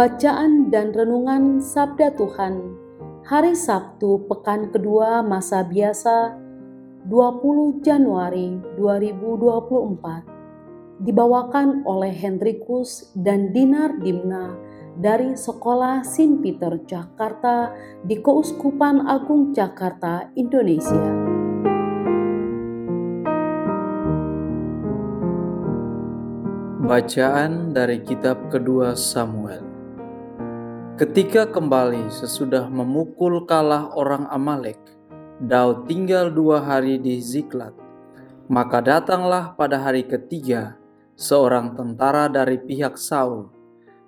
Bacaan dan Renungan Sabda Tuhan Hari Sabtu Pekan Kedua Masa Biasa 20 Januari 2024 Dibawakan oleh Hendrikus dan Dinar Dimna dari Sekolah Sin Peter Jakarta di Keuskupan Agung Jakarta, Indonesia. Bacaan dari kitab kedua Samuel Ketika kembali sesudah memukul kalah orang Amalek, Daud tinggal dua hari di Ziklat. Maka datanglah pada hari ketiga seorang tentara dari pihak Saul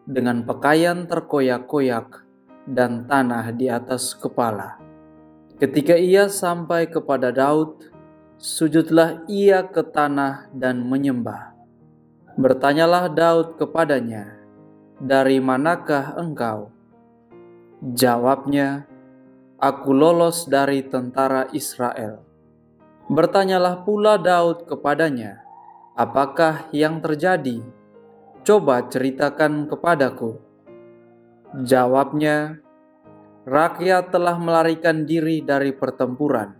dengan pakaian terkoyak-koyak dan tanah di atas kepala. Ketika ia sampai kepada Daud, sujudlah ia ke tanah dan menyembah. Bertanyalah Daud kepadanya, "Dari manakah engkau?" Jawabnya, "Aku lolos dari tentara Israel." Bertanyalah pula Daud kepadanya, "Apakah yang terjadi? Coba ceritakan kepadaku." Jawabnya, "Rakyat telah melarikan diri dari pertempuran.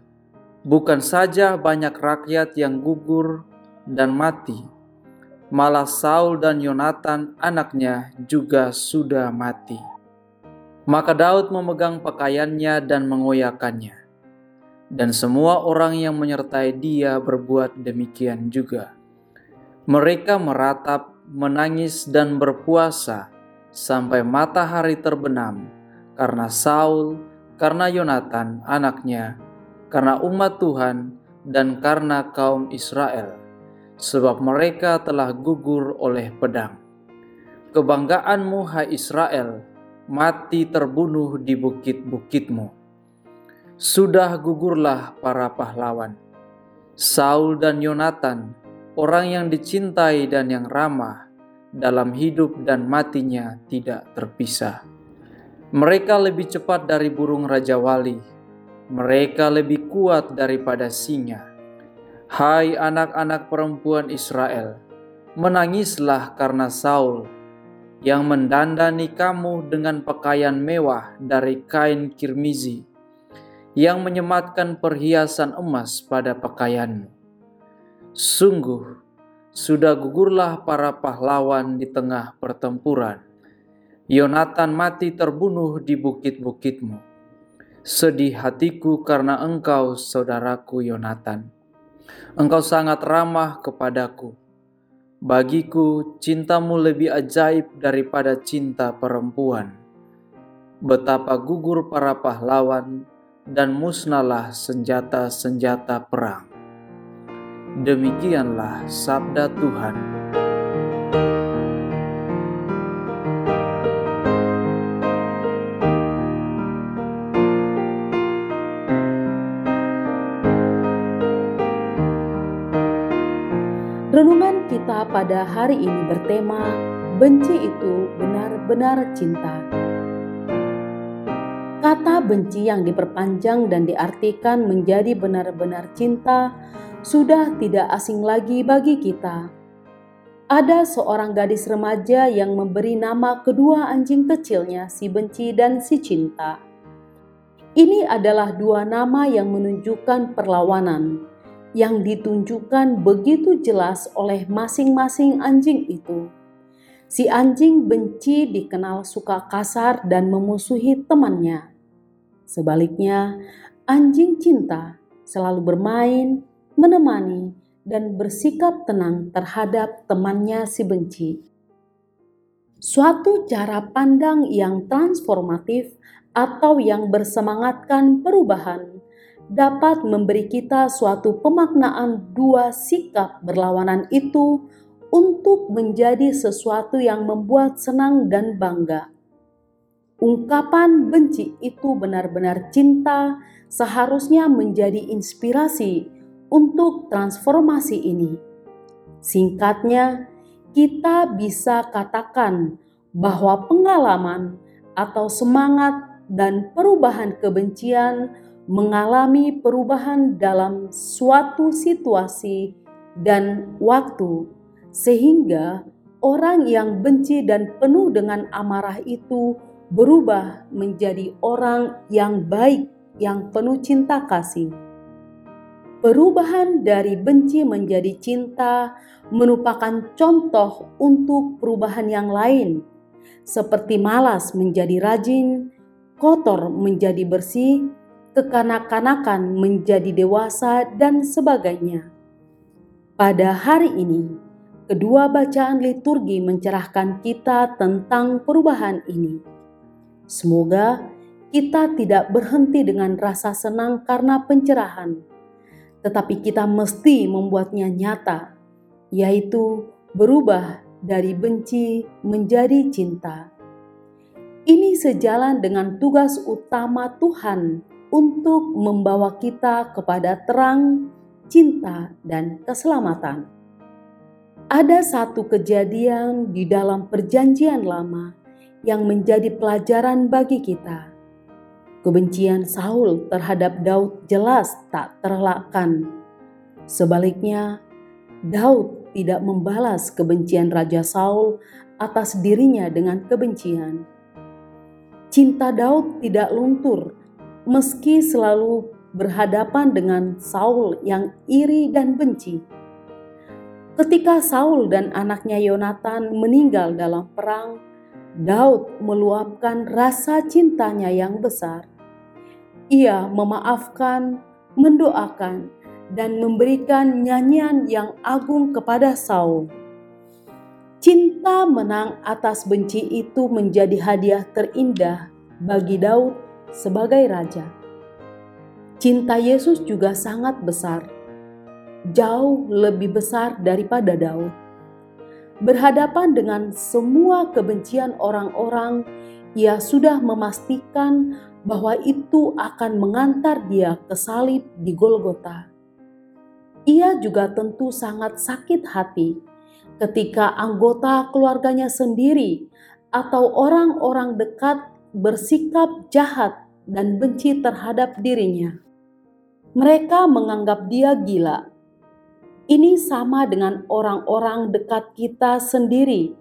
Bukan saja banyak rakyat yang gugur dan mati, malah Saul dan Yonatan anaknya juga sudah mati." Maka Daud memegang pakaiannya dan mengoyakannya. Dan semua orang yang menyertai dia berbuat demikian juga. Mereka meratap, menangis, dan berpuasa sampai matahari terbenam karena Saul, karena Yonatan anaknya, karena umat Tuhan, dan karena kaum Israel, sebab mereka telah gugur oleh pedang. Kebanggaanmu, hai Israel, mati terbunuh di bukit-bukitmu. Sudah gugurlah para pahlawan. Saul dan Yonatan, orang yang dicintai dan yang ramah, dalam hidup dan matinya tidak terpisah. Mereka lebih cepat dari burung raja wali. Mereka lebih kuat daripada singa. Hai anak-anak perempuan Israel, menangislah karena Saul yang mendandani kamu dengan pakaian mewah dari kain kirmizi, yang menyematkan perhiasan emas pada pakaianmu. Sungguh, sudah gugurlah para pahlawan di tengah pertempuran. Yonatan mati terbunuh di bukit-bukitmu. Sedih hatiku karena engkau, saudaraku Yonatan. Engkau sangat ramah kepadaku Bagiku, cintamu lebih ajaib daripada cinta perempuan. Betapa gugur para pahlawan dan musnahlah senjata-senjata perang. Demikianlah sabda Tuhan. Pada hari ini bertema benci itu benar-benar cinta. Kata benci yang diperpanjang dan diartikan menjadi benar-benar cinta sudah tidak asing lagi bagi kita. Ada seorang gadis remaja yang memberi nama kedua anjing kecilnya, si benci dan si cinta. Ini adalah dua nama yang menunjukkan perlawanan yang ditunjukkan begitu jelas oleh masing-masing anjing itu. Si anjing benci dikenal suka kasar dan memusuhi temannya. Sebaliknya, anjing cinta selalu bermain, menemani, dan bersikap tenang terhadap temannya si benci. Suatu cara pandang yang transformatif atau yang bersemangatkan perubahan dapat memberi kita suatu pemaknaan dua sikap berlawanan itu untuk menjadi sesuatu yang membuat senang dan bangga. Ungkapan benci itu benar-benar cinta, seharusnya menjadi inspirasi untuk transformasi ini. Singkatnya, kita bisa katakan bahwa pengalaman atau semangat dan perubahan kebencian mengalami perubahan dalam suatu situasi dan waktu, sehingga orang yang benci dan penuh dengan amarah itu berubah menjadi orang yang baik, yang penuh cinta kasih. Perubahan dari benci menjadi cinta merupakan contoh untuk perubahan yang lain, seperti malas menjadi rajin, kotor menjadi bersih, kekanak-kanakan menjadi dewasa, dan sebagainya. Pada hari ini, kedua bacaan liturgi mencerahkan kita tentang perubahan ini. Semoga kita tidak berhenti dengan rasa senang karena pencerahan, tetapi kita mesti membuatnya nyata, yaitu berubah dari benci menjadi cinta. Ini sejalan dengan tugas utama Tuhan untuk membawa kita kepada terang, cinta, dan keselamatan. Ada satu kejadian di dalam Perjanjian Lama yang menjadi pelajaran bagi kita. Kebencian Saul terhadap Daud jelas tak terelakkan. Sebaliknya, Daud tidak membalas kebencian Raja Saul atas dirinya dengan kebencian. Cinta Daud tidak luntur meski selalu berhadapan dengan Saul yang iri dan benci. Ketika Saul dan anaknya Yonatan meninggal dalam perang, Daud meluapkan rasa cintanya yang besar. Ia memaafkan, mendoakan, dan memberikan nyanyian yang agung kepada Saul. Cinta menang atas benci itu menjadi hadiah terindah bagi Daud sebagai raja. Cinta Yesus juga sangat besar, jauh lebih besar daripada Daud berhadapan dengan semua kebencian orang-orang, ia sudah memastikan bahwa itu akan mengantar dia ke salib di Golgota. Ia juga tentu sangat sakit hati ketika anggota keluarganya sendiri atau orang-orang dekat bersikap jahat dan benci terhadap dirinya. Mereka menganggap dia gila ini sama dengan orang-orang dekat kita sendiri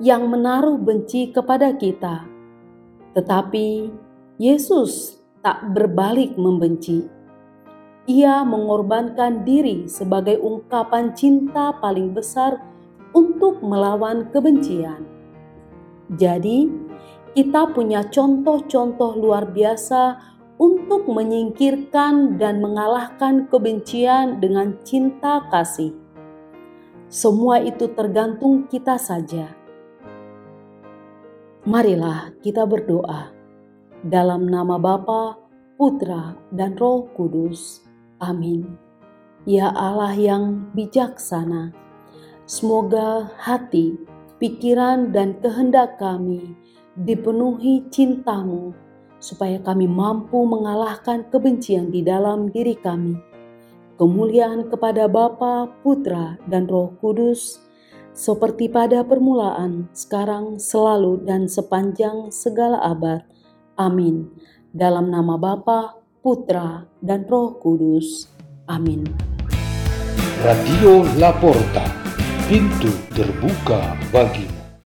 yang menaruh benci kepada kita. Tetapi Yesus tak berbalik membenci. Ia mengorbankan diri sebagai ungkapan cinta paling besar untuk melawan kebencian. Jadi, kita punya contoh-contoh luar biasa untuk menyingkirkan dan mengalahkan kebencian dengan cinta kasih. Semua itu tergantung kita saja. Marilah kita berdoa dalam nama Bapa, Putra, dan Roh Kudus. Amin. Ya Allah yang bijaksana, semoga hati, pikiran, dan kehendak kami dipenuhi cintamu supaya kami mampu mengalahkan kebencian di dalam diri kami. Kemuliaan kepada Bapa, Putra, dan Roh Kudus, seperti pada permulaan, sekarang, selalu, dan sepanjang segala abad. Amin. Dalam nama Bapa, Putra, dan Roh Kudus. Amin. Radio Laporta, pintu terbuka bagimu.